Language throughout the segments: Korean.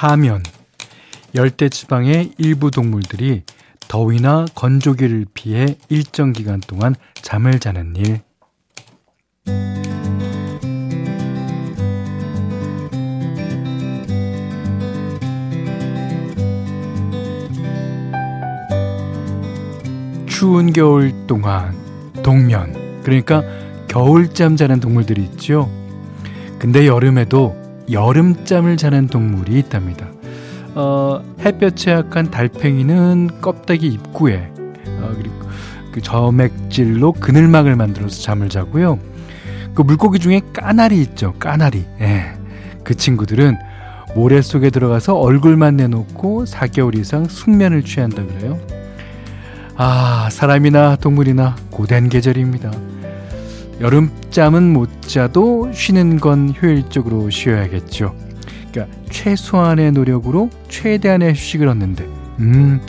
하면 열대 지방의 일부 동물들이 더위나 건조기를 피해 일정 기간 동안 잠을 자는 일. 추운 겨울 동안 동면 그러니까 겨울잠 자는 동물들이 있죠. 근데 여름에도 여름잠을 자는 동물이 있답니다. 어, 햇볕에 약한 달팽이는 껍데기 입구에 어, 그리고 그 점액질로 그늘막을 만들어서 잠을 자고요. 그 물고기 중에 까나리 있죠. 까나리. 예. 그 친구들은 모래 속에 들어가서 얼굴만 내놓고 4개월 이상 숙면을 취한다 그래요. 아, 사람이나 동물이나 고된 계절입니다. 여름잠은 못 자도 쉬는 건 효율적으로 쉬어야겠죠. 그러니까 최소한의 노력으로 최대한의 휴식을 얻는데, 음,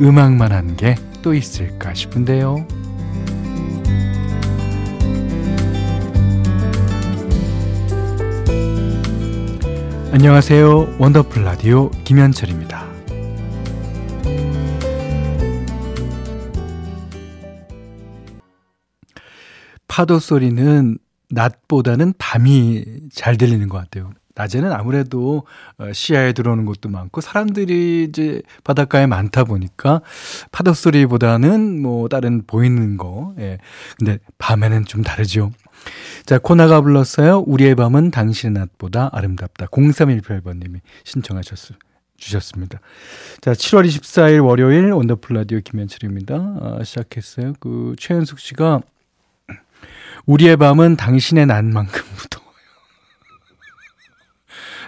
음악만 한 게 또 있을까 싶은데요. 안녕하세요. 원더풀 라디오 김현철입니다. 파도 소리는 낮보다는 밤이 잘 들리는 것 같아요. 낮에는 아무래도 어, 시야에 들어오는 곳도 많고 사람들이 이제 바닷가에 많다 보니까 파도 소리보다는 뭐 다른 보이는 거. 예. 근데 밤에는 좀 다르죠. 자, 코나가 불렀어요. 우리의 밤은 당신의 낮보다 아름답다. 0318번님이 신청하셨어요. 주셨습니다. 자, 7월 24일 월요일 원더풀 라디오 김현철입니다. 아, 시작했어요. 그 최현숙 씨가 우리의 밤은 당신의 낮만큼 무더워요.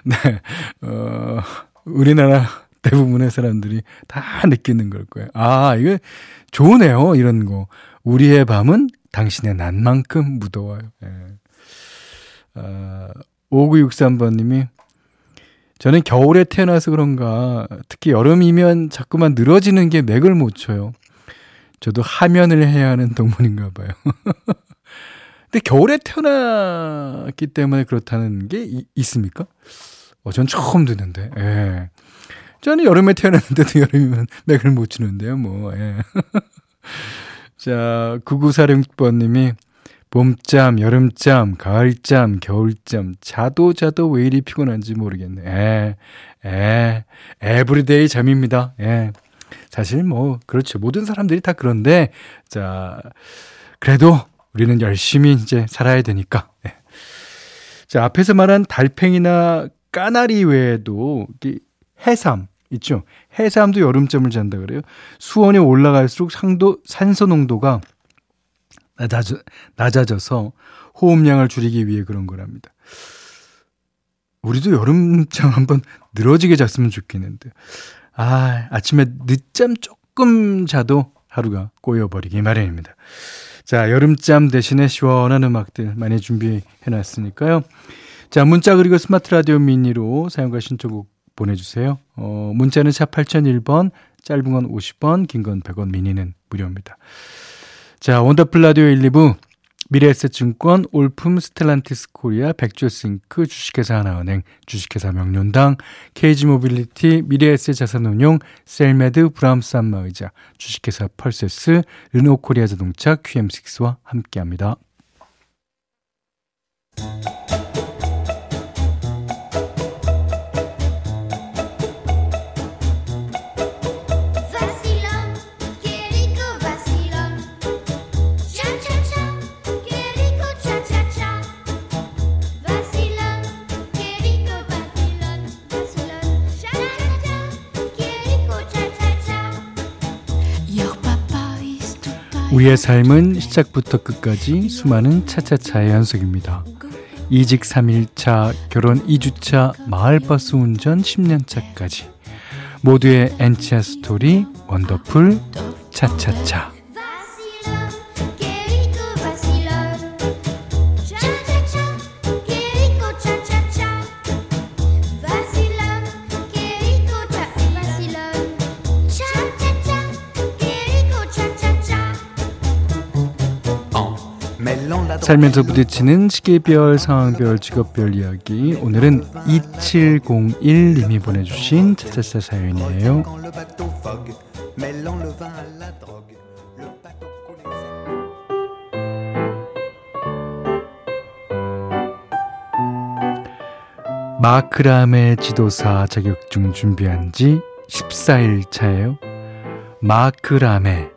네, 어, 우리나라 대부분의 사람들이 다 느끼는 걸 거예요. 아, 이거 좋으네요. 이런 거. 우리의 밤은 당신의 낮만큼 무더워요. 예. 아, 5963번님이 저는 겨울에 태어나서 그런가 특히 여름이면 자꾸만 늘어지는 게 맥을 못 쳐요. 저도 하면을 해야 하는 동물인가 봐요. 근데 겨울에 태어났기 때문에 그렇다는 게 이, 있습니까? 어, 전 처음 듣는데, 예. 저는 여름에 태어났는데도 여름이면 맥을 못 치는데요, 뭐, 예. 자, 9946번님이 봄잠, 여름잠, 가을잠, 겨울잠, 자도 자도 왜 이리 피곤한지 모르겠네. 에, 에, Every day 잠입니다. 예. 사실 뭐, 그렇죠. 모든 사람들이 다 그런데, 자, 그래도 우리는 열심히 이제 살아야 되니까. 네. 자, 앞에서 말한 달팽이나 까나리 외에도 해삼 있죠. 해삼도 여름잠을 잔다 그래요. 수온이 올라갈수록 상도 산소 농도가 낮아져, 낮아져서 호흡량을 줄이기 위해 그런 거랍니다. 우리도 여름잠 한번 늘어지게 잤으면 좋겠는데. 아, 아침에 늦잠 조금 자도 하루가 꼬여버리기 마련입니다. 자, 여름잠 대신에 시원한 음악들 많이 준비해 놨으니까요. 자, 문자 그리고 스마트 라디오 미니로 사연과 신청곡 보내주세요. 어, 문자는 샵 8001번, 짧은 건 50원, 긴 건 100원, 미니는 무료입니다. 자, 원더풀 라디오 1, 2부 미래에셋증권, 올품 스텔란티스 코리아, 백조싱크, 주식회사 하나은행, 주식회사 명륜당, 케이지모빌리티, 미래에셋 자산운용, 셀메드, 브람스 안마의자, 주식회사 퍼시스, 르노코리아 자동차, QM6와 함께합니다. 우리의 삶은 시작부터 끝까지 수많은 차차차의 연속입니다. 이직 3일차, 결혼 2주차, 마을버스 운전 10년차까지 모두의 엔치아 스토리 원더풀 차차차 살면서 부딪히는 시계별, 상황별, 직업별 이야기. 오늘은 2701님이 보내주신 차차차 사연이에요. 마크라메 지도사 자격증 준비한 지 14일 차예요. 마크라메는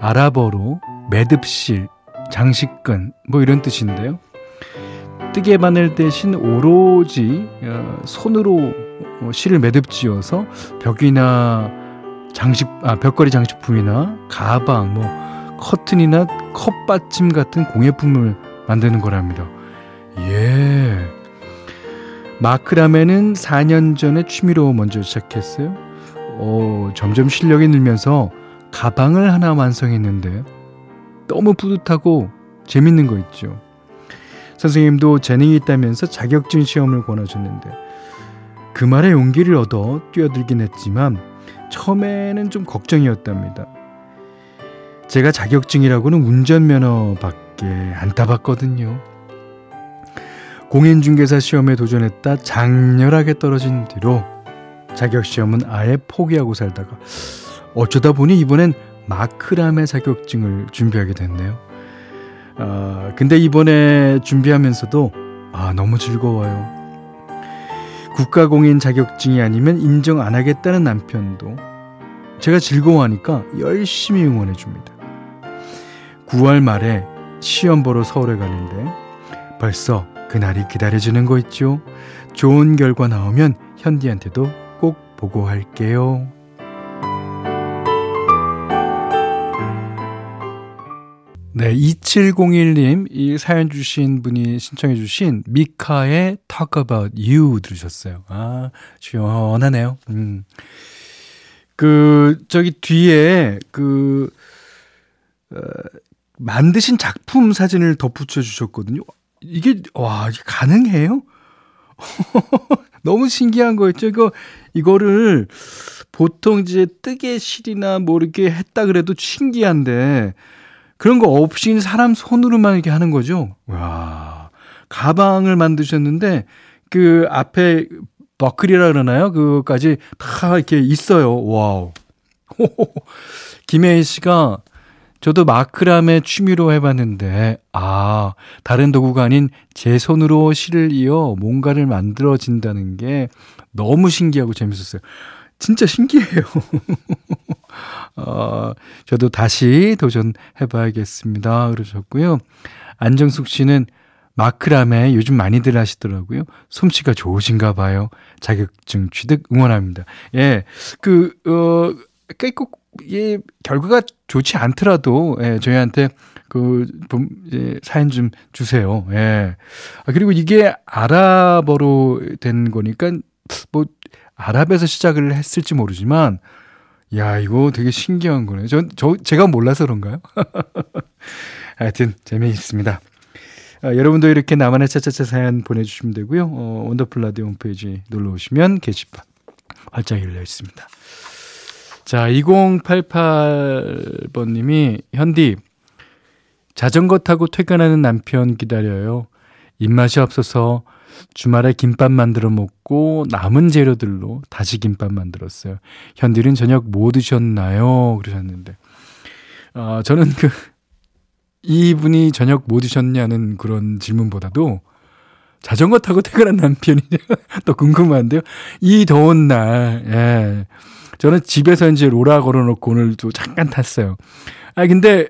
아랍어로 매듭실, 장식근 뭐 이런 뜻인데요. 뜨개 바늘 대신 오로지 어, 손으로 어, 실을 매듭지어서 벽이나 장식 아 벽걸이 장식품이나 가방 뭐 커튼이나 컵받침 같은 공예품을 만드는 거랍니다. 예. 마크라메는 4년 전에 취미로 먼저 시작했어요. 어, 점점 실력이 늘면서 가방을 하나 완성했는데 너무 뿌듯하고 재밌는 거 있죠. 선생님도 재능이 있다면서 자격증 시험을 권하셨는데 그 말에 용기를 얻어 뛰어들긴 했지만 처음에는 좀 걱정이었답니다. 제가 자격증이라고는 운전면허밖에 안 따봤거든요. 공인중개사 시험에 도전했다 장렬하게 떨어진 뒤로 자격시험은 아예 포기하고 살다가 어쩌다 보니 이번엔 마크람의 자격증을 준비하게 됐네요. 아, 근데 이번에 준비하면서도 아, 너무 즐거워요. 국가공인 자격증이 아니면 인정 안 하겠다는 남편도 제가 즐거워하니까 열심히 응원해 줍니다. 9월 말에 시험 보러 서울에 가는데 벌써 그날이 기다려지는 거 있죠. 좋은 결과 나오면 현디한테도 꼭 보고할게요. 네, 2701님, 이 사연 주신 분이 신청해 주신 미카의 Talk About You 들으셨어요. 아, 시원하네요. 음. 그, 저기 뒤에 그, 어, 만드신 작품 사진을 덧붙여 주셨거든요. 이게, 와, 이게 가능해요? 너무 신기한 거였죠. 이거, 이거를 보통 이제 뜨개실이나 뭐 이렇게 했다 그래도 신기한데, 그런 거 없이 사람 손으로만 이렇게 하는 거죠. 와. 가방을 만드셨는데 그 앞에 버클이라 그러나요? 그거까지 다 이렇게 있어요. Wow. 김혜희 씨가 저도 마크람의 취미로 해봤는데, 아, 다른 도구가 아닌 제 손으로 실을 이어 뭔가를 만들어진다는 게 너무 신기하고 재밌었어요. 진짜 신기해요. 어, 저도 다시 도전해봐야겠습니다. 그러셨고요. 안정숙 씨는 마크라메 요즘 많이들 하시더라고요. 솜씨가 좋으신가 봐요. 자격증 취득 응원합니다. 예, 그, 어, 꼭, 예, 결과가 좋지 않더라도, 예, 저희한테 그, 예, 사연 좀 주세요. 예. 아, 그리고 이게 아랍어로 된 거니까, 뭐, 아랍에서 시작을 했을지 모르지만, 야, 이거 되게 신기한 거네. 저, 저, 제가 몰라서 그런가요? 하여튼, 재미있습니다. 아, 여러분도 이렇게 나만의 차차차 사연 보내주시면 되고요. 어, 원더풀 라디오 홈페이지 놀러 오시면 게시판 활짝 열려 있습니다. 자, 2088번님이, 현디, 자전거 타고 퇴근하는 남편 기다려요. 입맛이 없어서 주말에 김밥 만들어 먹고 남은 재료들로 다시 김밥 만들었어요. 현디는 저녁 뭐 드셨나요? 그러셨는데. 어, 저는 그, 이분이 저녁 뭐 드셨냐는 그런 질문보다도 자전거 타고 퇴근한 남편이 또 궁금한데요. 이 더운 날, 예. 저는 집에서 이제 로라 걸어놓고 오늘 또 잠깐 탔어요. 아, 근데,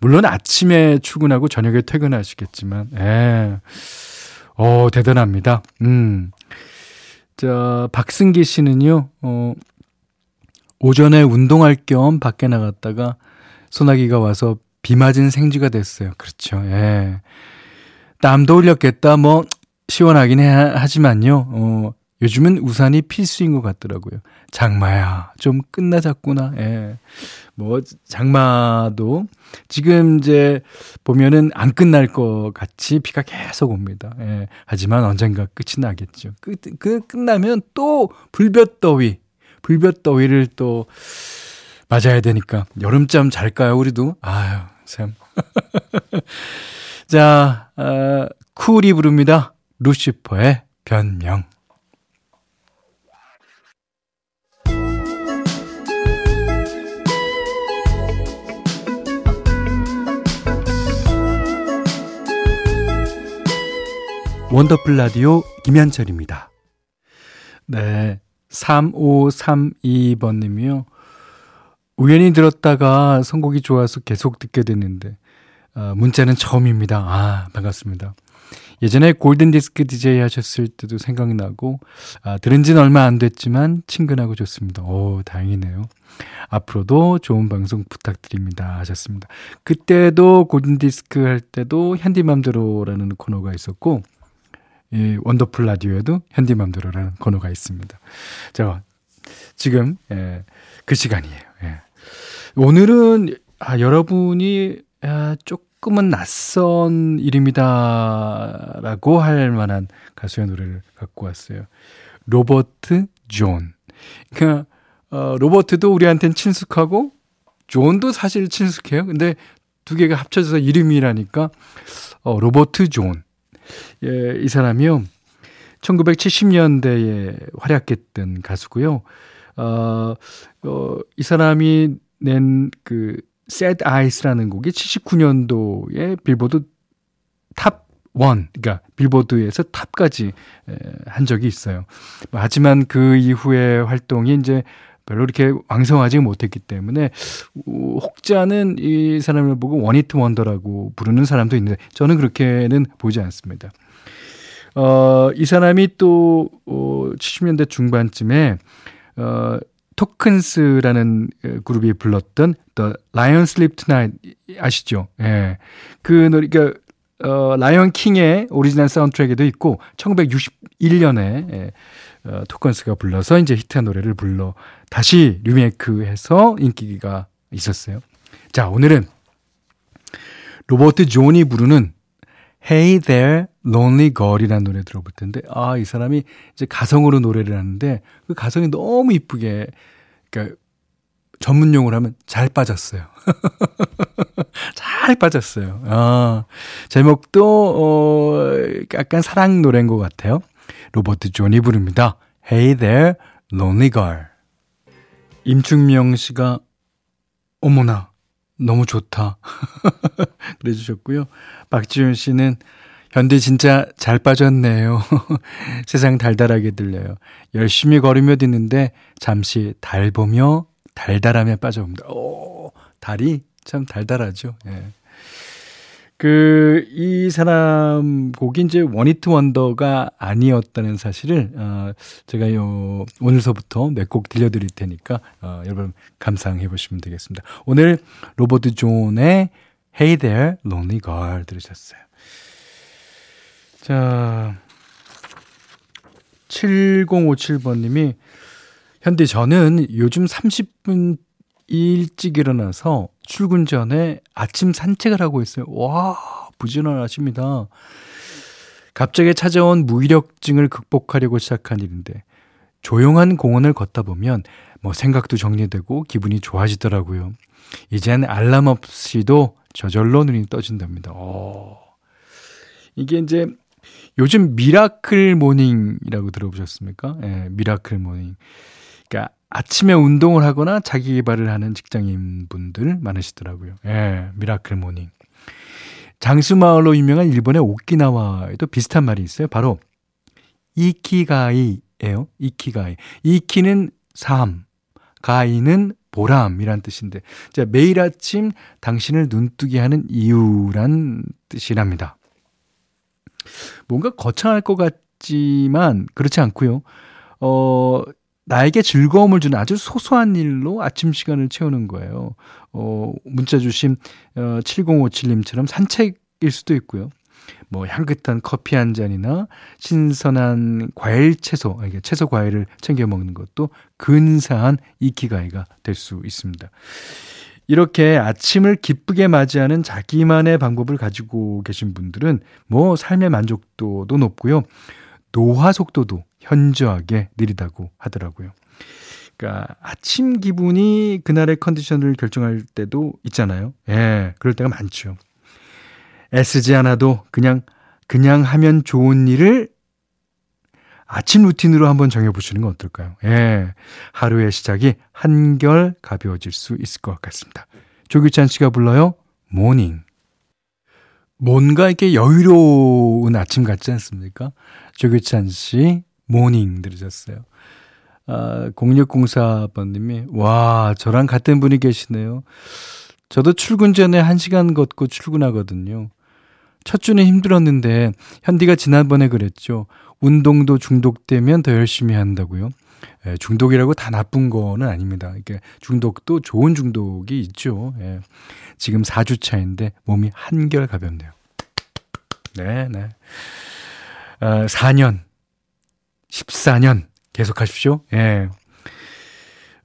물론 아침에 출근하고 저녁에 퇴근하시겠지만, 예. 어, 대단합니다. 음. 자, 박승기 씨는요, 어, 오전에 운동할 겸 밖에 나갔다가 소나기가 와서 비 맞은 생쥐가 됐어요. 그렇죠. 예. 땀도 흘렸겠다. 뭐, 시원하긴 해, 하지만요, 어, 요즘은 우산이 필수인 것 같더라고요. 장마야, 좀 끝나자꾸나. 예. 뭐, 장마도 지금 이제 보면은 안 끝날 것 같이 비가 계속 옵니다. 예. 하지만 언젠가 끝이 나겠죠. 끝, 그, 끝나면 또 불볕더위, 불볕더위를 또 맞아야 되니까. 여름잠 잘까요, 우리도? 아유, 참. 자, 어, 쿨이 부릅니다. 루시퍼의 변명. 원더풀 라디오 김현철입니다. 네. 3532번 님이요. 우연히 들었다가 선곡이 좋아서 계속 듣게 됐는데, 어, 문자는 처음입니다. 아, 반갑습니다. 예전에 골든디스크 DJ 하셨을 때도 생각나고, 아, 들은 지는 얼마 안 됐지만 친근하고 좋습니다. 오, 다행이네요. 앞으로도 좋은 방송 부탁드립니다. 하셨습니다. 그때도 골든디스크 할 때도 현디맘대로라는 코너가 있었고, 이 원더풀 라디오에도 현디맘대로라는 코너가 있습니다. 자, 지금 예, 그 시간이에요. 예. 오늘은 아, 여러분이 아, 조금은 낯선 이름이다라고 할 만한 가수의 노래를 갖고 왔어요. 로버트 존. 그러니까 어, 로버트도 우리한테는 친숙하고 존도 사실 친숙해요. 근데 두 개가 합쳐져서 이름이라니까 어, 로버트 존. 예, 이 사람이요. 1970년대에 활약했던 가수고요. 어, 어, 이 사람이 낸 그 Sad Eyes라는 곡이 79년도에 빌보드 탑 1, 그러니까 빌보드에서 탑까지 한 적이 있어요. 하지만 그 이후에 활동이 이제 별로 이렇게 왕성하지 못했기 때문에 혹자는 이 사람을 보고 one-hit wonder라고 부르는 사람도 있는데 저는 그렇게는 보지 않습니다. 어, 이 사람이 또 어, 70년대 중반쯤에 어, 토큰스라는 그룹이 불렀던 The Lion Sleeps Tonight 아시죠? 예. 그 노래 그러니까 어, 라이언 킹의 오리지널 사운드트랙에도 있고 1961년에 예, 어, 토큰스가 불러서 이제 히트한 노래를 불러 다시 리메이크해서 인기가 있었어요. 자, 오늘은 로버트 존이 부르는 Hey There Lonely Girl이라는 노래 들어볼 텐데 아, 이 사람이 이제 가성으로 노래를 하는데 그 가성이 너무 이쁘게 그러니까 전문 용어로 하면 잘 빠졌어요. 잘 빠졌어요. 아, 제목도 어 약간 사랑 노래인 것 같아요. 로버트 존이 부릅니다. Hey there, lonely girl. 임충명 씨가 어머나 너무 좋다. 그래 주셨고요. 박지윤 씨는 현디 진짜 잘 빠졌네요. 세상 달달하게 들려요. 열심히 걸으며 듣는데 잠시 달 보며 달달함에 빠져봅니다. 오, 달이 참 달달하죠. 예. 그, 이 사람 곡이 이제 원히트 원더가 아니었다는 사실을, 어, 제가 요, 오늘서부터 몇 곡 들려드릴 테니까, 어, 여러분 감상해 보시면 되겠습니다. 오늘 로버트 존의 Hey There, Lonely Girl 들으셨어요. 자, 7057번님이, 현대 저는 요즘 30분 일찍 일어나서 출근 전에 아침 산책을 하고 있어요. 와, 부지런하십니다. 갑자기 찾아온 무기력증을 극복하려고 시작한 일인데 조용한 공원을 걷다 보면 뭐 생각도 정리되고 기분이 좋아지더라고요. 이젠 알람 없이도 저절로 눈이 떠진답니다. 오. 이게 이제 요즘 miracle morning이라고 들어보셨습니까? 예, miracle morning. 그러니까 아침에 운동을 하거나 자기 개발을 하는 직장인 분들 많으시더라고요. 예, miracle morning. 장수마을로 유명한 일본의 오키나와에도 비슷한 말이 있어요. 바로 이키가이예요. 이키가이. 이키는 삶, がい는 보람이란 뜻인데, 자, 매일 아침 당신을 눈뜨게 하는 이유란 뜻이랍니다. 뭔가 거창할 것 같지만 그렇지 않고요. 어, 나에게 즐거움을 주는 아주 소소한 일로 아침 시간을 채우는 거예요. 어, 문자 주신 어, 7057님처럼 산책일 수도 있고요. 뭐 향긋한 커피 한 잔이나 신선한 과일 채소, 이게 채소 과일을 챙겨 먹는 것도 근사한 이키가이가 될 수 있습니다. 이렇게 아침을 기쁘게 맞이하는 자기만의 방법을 가지고 계신 분들은 뭐 삶의 만족도도 높고요. 노화 속도도 현저하게 느리다고 하더라고요. 그러니까 아침 기분이 그날의 컨디션을 결정할 때도 있잖아요. 예, 그럴 때가 많죠. 애쓰지 않아도 그냥, 그냥 하면 좋은 일을 아침 루틴으로 한번 정해보시는 건 어떨까요? 예. 하루의 시작이 한결 가벼워질 수 있을 것 같습니다. 조규찬 씨가 불러요. Morning. 뭔가 이렇게 여유로운 아침 같지 않습니까? 조규찬 씨, Morning 들으셨어요. 아, 0604번님이, 와, 저랑 같은 분이 계시네요. 저도 출근 전에 1시간 걷고 출근하거든요. 첫 주는 힘들었는데, 현디가 지난번에 그랬죠. 운동도 중독되면 더 열심히 한다고요. 예, 중독이라고 다 나쁜 거는 아닙니다. 이게 중독도 좋은 중독이 있죠. 예. 지금 4주 차인데 몸이 한결 가볍네요. 네, 네. 어, 4년, 14년 계속 하십시오. 예.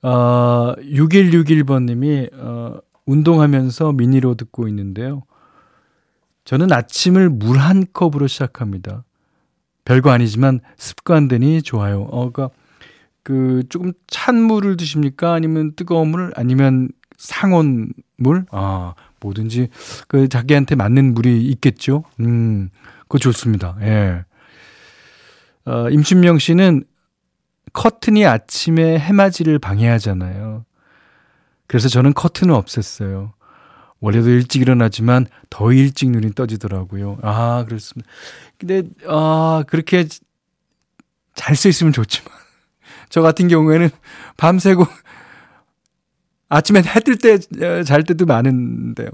어, 6161번님이, 어, 운동하면서 미니로 듣고 있는데요. 저는 아침을 물 한 컵으로 시작합니다. 별거 아니지만 습관되니 좋아요. 어, 그니까, 그, 조금 찬 물을 드십니까? 아니면 뜨거운 물? 아니면 상온 물? 아, 뭐든지 그 자기한테 맞는 물이 있겠죠. 음, 그거 좋습니다. 예. 어, 임춘명 씨는 커튼이 아침에 해맞이를 방해하잖아요. 그래서 저는 커튼을 없앴어요. 원래도 일찍 일어나지만 더 일찍 눈이 떠지더라고요. 아, 그렇습니다. 근데, 아, 그렇게 잘 수 있으면 좋지만, 저 같은 경우에는 밤새고, 아침에 해뜰 때, 어, 잘 때도 많은데요.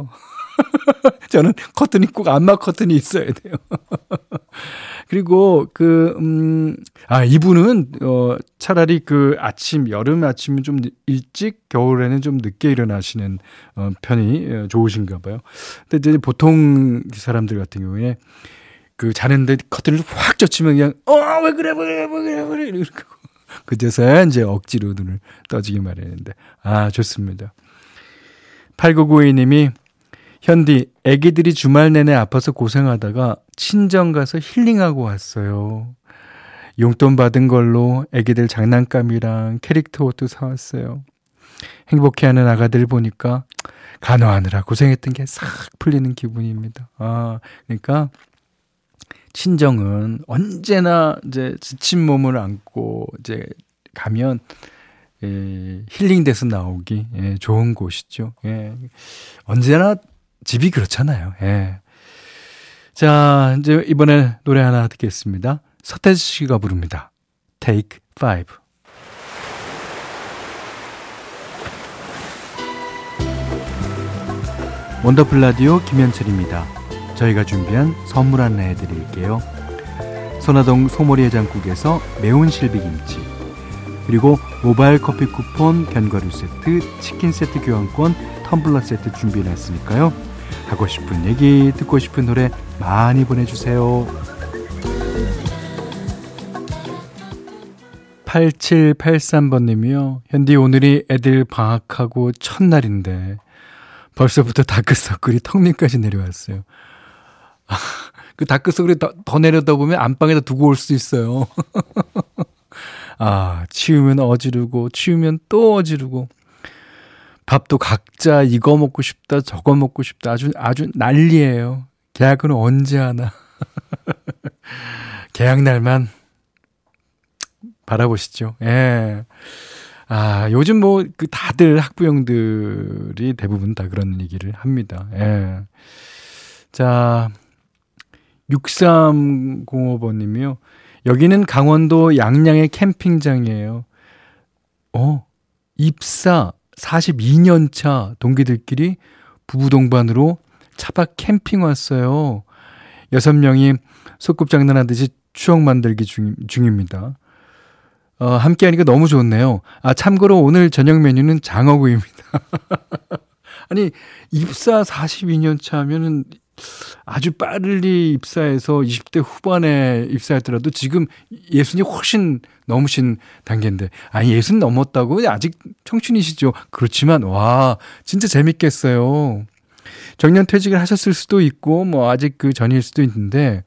저는 커튼이 꼭 안마 커튼이 있어야 돼요. 그리고 그, 음, 아, 이분은, 어, 차라리 그 아침, 여름 아침은 좀 일찍, 겨울에는 좀 늦게 일어나시는, 어, 편이 어, 좋으신가 봐요. 근데 이제 보통 사람들 같은 경우에 그 자는데 커튼을 확 젖히면 그냥, 어, 왜 그래, 왜 그래, 왜 그래, 왜 그래, 이렇게. 그제서야 이제 억지로 눈을 떠지게 마련했는데, 아, 좋습니다. 8992님이 현디, 애기들이 주말 내내 아파서 고생하다가 친정 가서 힐링하고 왔어요. 용돈 받은 걸로 애기들 장난감이랑 캐릭터 옷도 사왔어요. 행복해하는 아가들 보니까 간호하느라 고생했던 게 싹 풀리는 기분입니다. 아, 그러니까 친정은 언제나 이제 지친 몸을 안고 이제 가면 예, 힐링돼서 나오기 예, 좋은 곳이죠. 예. 언제나 집이 그렇잖아요. 예. 자, 이제 이번에 노래 하나 듣겠습니다. 서태지 씨가 부릅니다. Take 5. 원더풀 라디오 김현철입니다. 저희가 준비한 선물 안내해 드릴게요. 선화동 소머리 해장국에서 매운 실비김치 그리고 모바일 커피 쿠폰, 견과류 세트, 치킨 세트 교환권, 텀블러 세트 준비해놨으니까요. 하고 싶은 얘기, 듣고 싶은 노래 많이 보내주세요. 8783번님이요. 현디 오늘이 애들 방학하고 첫날인데 벌써부터 다크서클이 턱밑까지 내려왔어요. 그 다크서클이 더, 더 내려다 보면 안방에다 두고 올 수 있어요. 아, 치우면 어지르고, 치우면 또 어지르고. 밥도 각자 이거 먹고 싶다, 저거 먹고 싶다. 아주, 아주 난리예요. 계약은 언제 하나. 계약 날만 바라보시죠. 예. 아, 요즘 뭐, 그 다들 학부형들이 대부분 다 그런 얘기를 합니다. 예. 자, 6305번 님이요. 여기는 강원도 양양의 캠핑장이에요. 어, 입사 42년 차 동기들끼리 부부 동반으로 차박 캠핑 왔어요. 여섯 명이 소꿉장난하듯이 추억 만들기 중, 중입니다. 어, 함께 하니까 너무 좋네요. 아, 참고로 오늘 저녁 메뉴는 장어구이입니다. 아니, 입사 42년 차면은 아주 빨리 입사해서 20대 후반에 입사했더라도 지금 예순이 훨씬 넘으신 단계인데, 아니, 예순 넘었다고 아직 청춘이시죠. 그렇지만, 와, 진짜 재밌겠어요. 정년 퇴직을 하셨을 수도 있고, 뭐, 아직 그 전일 수도 있는데,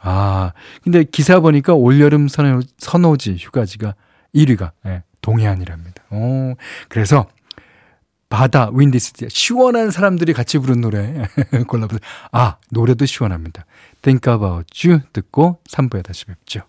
아, 근데 기사 보니까 올여름 선호, 선호지 휴가지가 1위가, 예, 동해안이랍니다. 어, 그래서 바다, 윈디스티. 시원한 사람들이 같이 부른 노래 골라보세요. 아, 노래도 시원합니다. Think About You 듣고 3부에 다시 뵙죠.